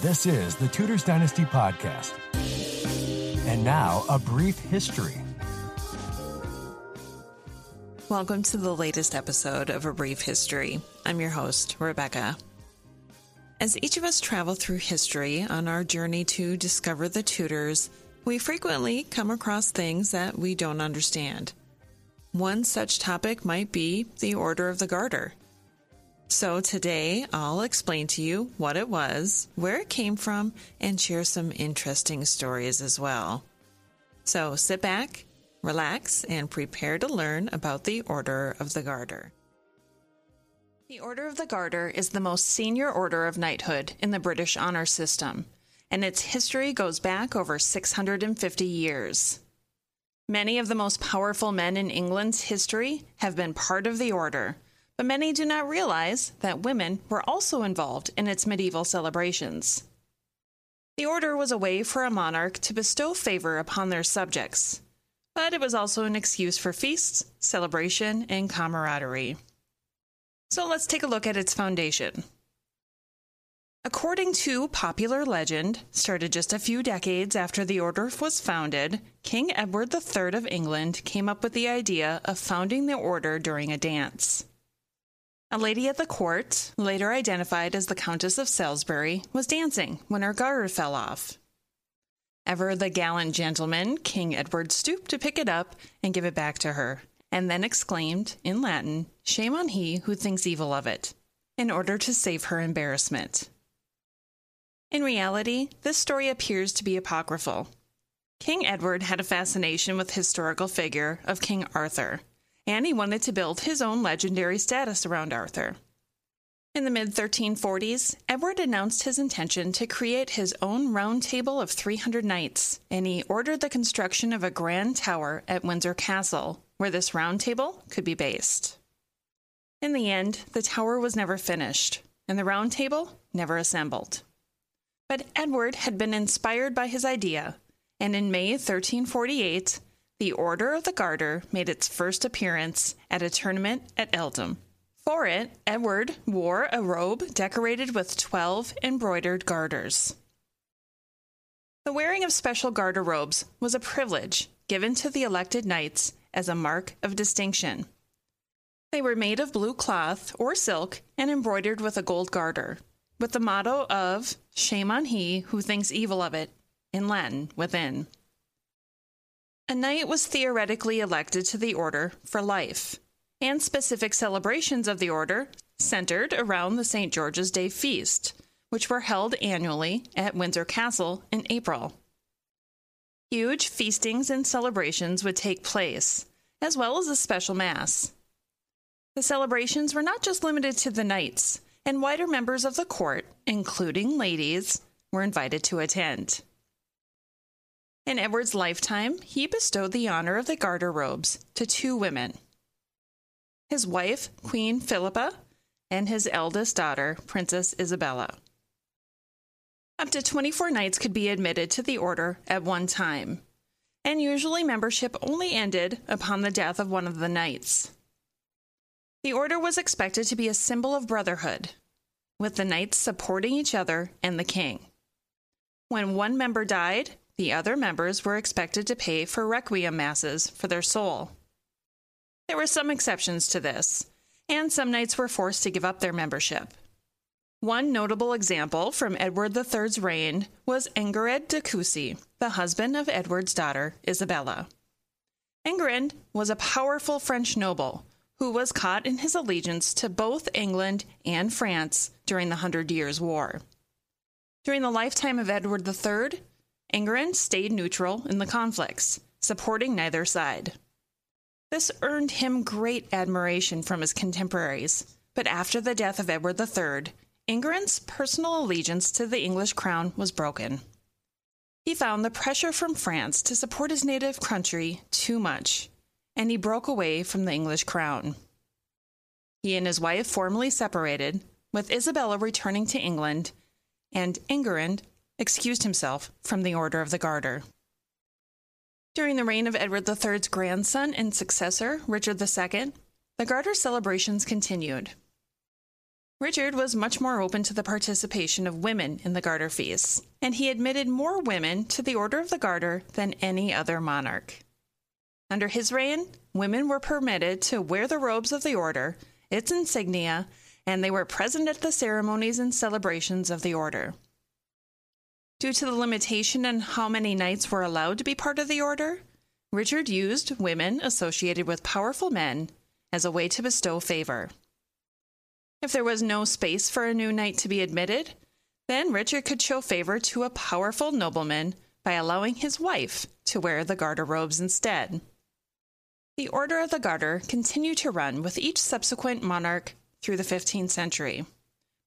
This is the Tudors Dynasty Podcast. And now, a brief history. Welcome to the latest episode of A Brief History. I'm your host, Rebecca. As each of us travel through history on our journey to discover the Tudors, we frequently come across things that we don't understand. One such topic might be the Order of the Garter. So today I'll explain to you what it was, where it came from, and share some interesting stories as well. So sit back, relax, and prepare to learn about the Order of the Garter. The Order of the Garter is the most senior order of knighthood in the British honor system, and its history goes back over 650 years. Many of the most powerful men in England's history have been part of the order but many do not realize that women were also involved in its medieval celebrations. The order was a way for a monarch to bestow favor upon their subjects, but it was also an excuse for feasts, celebration, and camaraderie. So let's take a look at its foundation. According to popular legend, started just a few decades after the order was founded, King Edward III of England came up with the idea of founding the order during a dance. A lady at the court, later identified as the Countess of Salisbury, was dancing when her garter fell off. Ever the gallant gentleman, King Edward stooped to pick it up and give it back to her, and then exclaimed, in Latin, Shame on he who thinks evil of it, in order to save her embarrassment. In reality, this story appears to be apocryphal. King Edward had a fascination with historical figure of King Arthur and he wanted to build his own legendary status around Arthur. In the mid 1340s, Edward announced his intention to create his own round table of 300 knights, and he ordered the construction of a grand tower at Windsor Castle, where this round table could be based. In the end, the tower was never finished, and the round table never assembled. But Edward had been inspired by his idea, and in May 1348, the Order of the Garter made its first appearance at a tournament at Eltham. For it, Edward wore a robe decorated with 12 embroidered garters. The wearing of special garter robes was a privilege given to the elected knights as a mark of distinction. They were made of blue cloth or silk and embroidered with a gold garter, with the motto of Shame on he who thinks evil of it, in Latin, within. A knight was theoretically elected to the order for life, and specific celebrations of the order centered around the St. George's Day feast, which were held annually at Windsor Castle in April. Huge feastings and celebrations would take place, as well as a special Mass. The celebrations were not just limited to the knights, and wider members of the court, including ladies, were invited to attend. In Edward's lifetime, he bestowed the honor of the garter robes to two women his wife, Queen Philippa, and his eldest daughter, Princess Isabella. Up to 24 knights could be admitted to the order at one time, and usually membership only ended upon the death of one of the knights. The order was expected to be a symbol of brotherhood, with the knights supporting each other and the king. When one member died, the other members were expected to pay for requiem masses for their soul. There were some exceptions to this, and some knights were forced to give up their membership. One notable example from Edward III's reign was Enguerrand de Coucy, the husband of Edward's daughter, Isabella. Enguerrand was a powerful French noble who was caught in his allegiance to both England and France during the Hundred Years' War. During the lifetime of Edward III, Enguerrand stayed neutral in the conflicts, supporting neither side. This earned him great admiration from his contemporaries, but after the death of Edward III, Enguerrand's personal allegiance to the English crown was broken. He found the pressure from France to support his native country too much, and he broke away from the English crown. He and his wife formally separated, with Isabella returning to England, and Enguerrand excused himself from the Order of the Garter. During the reign of Edward III's grandson and successor, Richard II, the Garter celebrations continued. Richard was much more open to the participation of women in the Garter feasts, and he admitted more women to the Order of the Garter than any other monarch. Under his reign, women were permitted to wear the robes of the order, its insignia, and they were present at the ceremonies and celebrations of the order. Due to the limitation on how many knights were allowed to be part of the order, Richard used women associated with powerful men as a way to bestow favor. If there was no space for a new knight to be admitted, then Richard could show favor to a powerful nobleman by allowing his wife to wear the garter robes instead. The Order of the Garter continued to run with each subsequent monarch through the 15th century.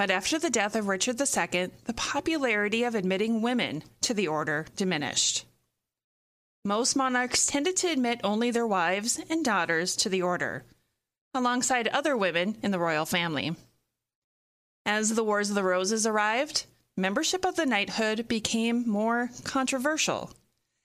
But after the death of Richard II, the popularity of admitting women to the order diminished. Most monarchs tended to admit only their wives and daughters to the order, alongside other women in the royal family. As the Wars of the Roses arrived, membership of the knighthood became more controversial,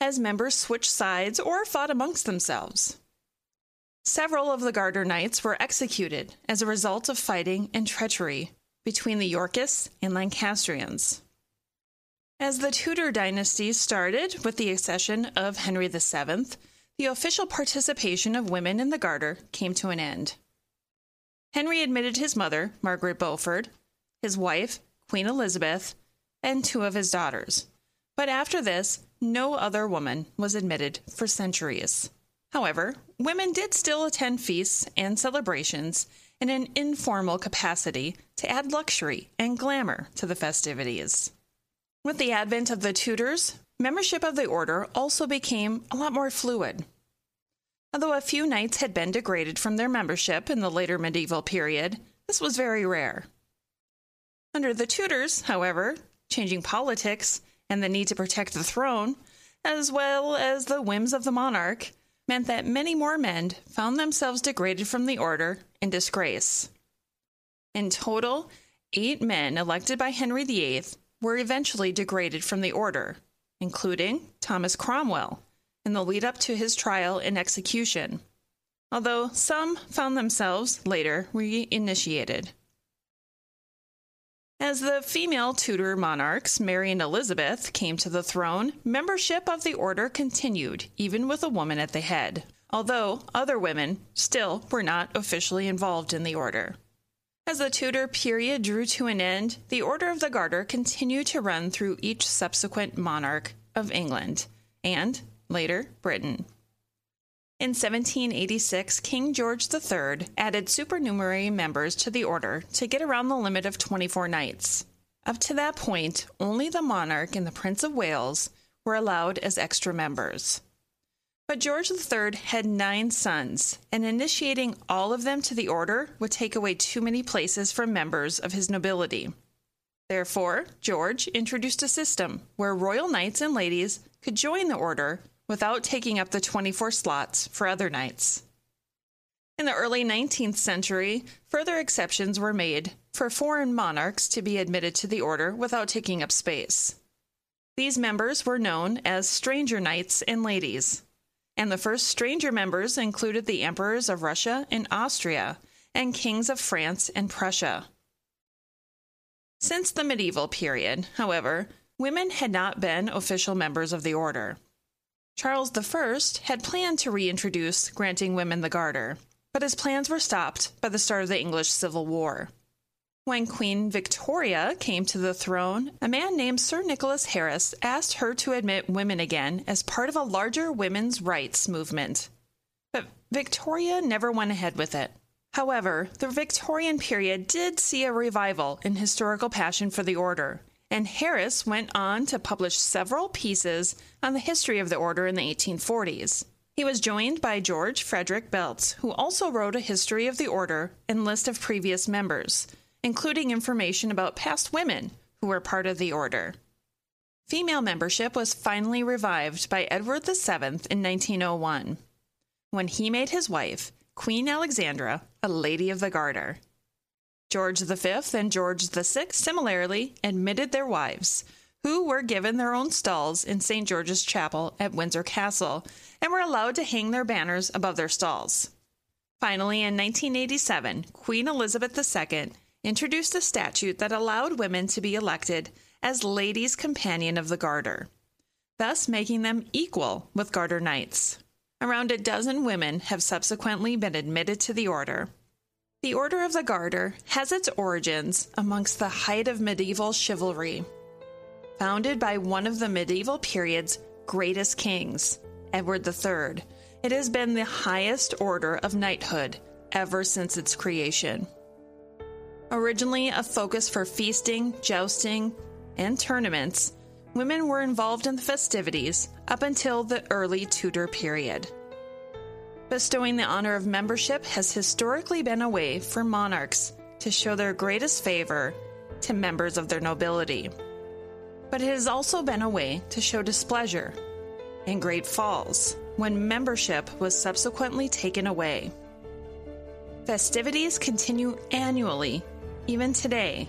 as members switched sides or fought amongst themselves. Several of the Garter Knights were executed as a result of fighting and treachery between the Yorkists and Lancastrians. As the Tudor dynasty started with the accession of Henry VII, the official participation of women in the Garter came to an end. Henry admitted his mother, Margaret Beaufort, his wife, Queen Elizabeth, and two of his daughters. But after this, no other woman was admitted for centuries. However, women did still attend feasts and celebrations in an informal capacity to add luxury and glamour to the festivities. With the advent of the Tudors, membership of the order also became a lot more fluid. Although a few knights had been degraded from their membership in the later medieval period, this was very rare. Under the Tudors, however, changing politics and the need to protect the throne, as well as the whims of the monarch, meant that many more men found themselves degraded from the order in disgrace. In total, eight men elected by Henry VIII were eventually degraded from the order, including Thomas Cromwell, in the lead up to his trial and execution, although some found themselves later reinitiated. As the female Tudor monarchs, Mary and Elizabeth, came to the throne, membership of the order continued, even with a woman at the head, although other women still were not officially involved in the order. As the Tudor period drew to an end, the Order of the Garter continued to run through each subsequent monarch of England and, later, Britain. In 1786, King George III added supernumerary members to the order to get around the limit of 24 knights. Up to that point, only the monarch and the Prince of Wales were allowed as extra members. But George III had nine sons, and initiating all of them to the order would take away too many places from members of his nobility. Therefore, George introduced a system where royal knights and ladies could join the order without taking up the 24 slots for other knights. In the early 19th century, further exceptions were made for foreign monarchs to be admitted to the order without taking up space. These members were known as stranger knights and ladies, and the first stranger members included the emperors of Russia and Austria and kings of France and Prussia. Since the medieval period, however, women had not been official members of the order. Charles I had planned to reintroduce granting women the Garter, but his plans were stopped by the start of the English Civil War. When Queen Victoria came to the throne, a man named Sir Nicholas Harris asked her to admit women again as part of a larger women's rights movement. But Victoria never went ahead with it. However, the Victorian period did see a revival in historical passion for the order, and Harris went on to publish several pieces on the history of the order in the 1840s. He was joined by George Frederick Beltz, who also wrote a history of the order and list of previous members, including information about past women who were part of the order. Female membership was finally revived by Edward VII in 1901, when he made his wife, Queen Alexandra, a Lady of the Garter. George V and George VI similarly admitted their wives, who were given their own stalls in St. George's Chapel at Windsor Castle and were allowed to hang their banners above their stalls. Finally, in 1987, Queen Elizabeth II introduced a statute that allowed women to be elected as Ladies' Companion of the Garter, thus making them equal with Garter Knights. Around a dozen women have subsequently been admitted to the order. The Order of the Garter has its origins amongst the height of medieval chivalry. Founded by one of the medieval period's greatest kings, Edward III, it has been the highest order of knighthood ever since its creation. Originally a focus for feasting, jousting, and tournaments, women were involved in the festivities up until the early Tudor period. Bestowing the honor of membership has historically been a way for monarchs to show their greatest favor to members of their nobility. But it has also been a way to show displeasure in Great Falls when membership was subsequently taken away. Festivities continue annually, even today,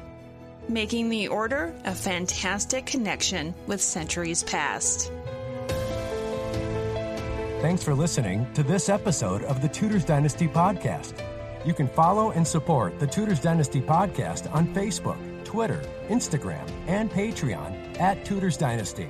making the Order a fantastic connection with centuries past. Thanks for listening to this episode of the Tudors Dynasty Podcast. You can follow and support the Tudors Dynasty Podcast on Facebook, Twitter, Instagram, and Patreon at Tudors Dynasty.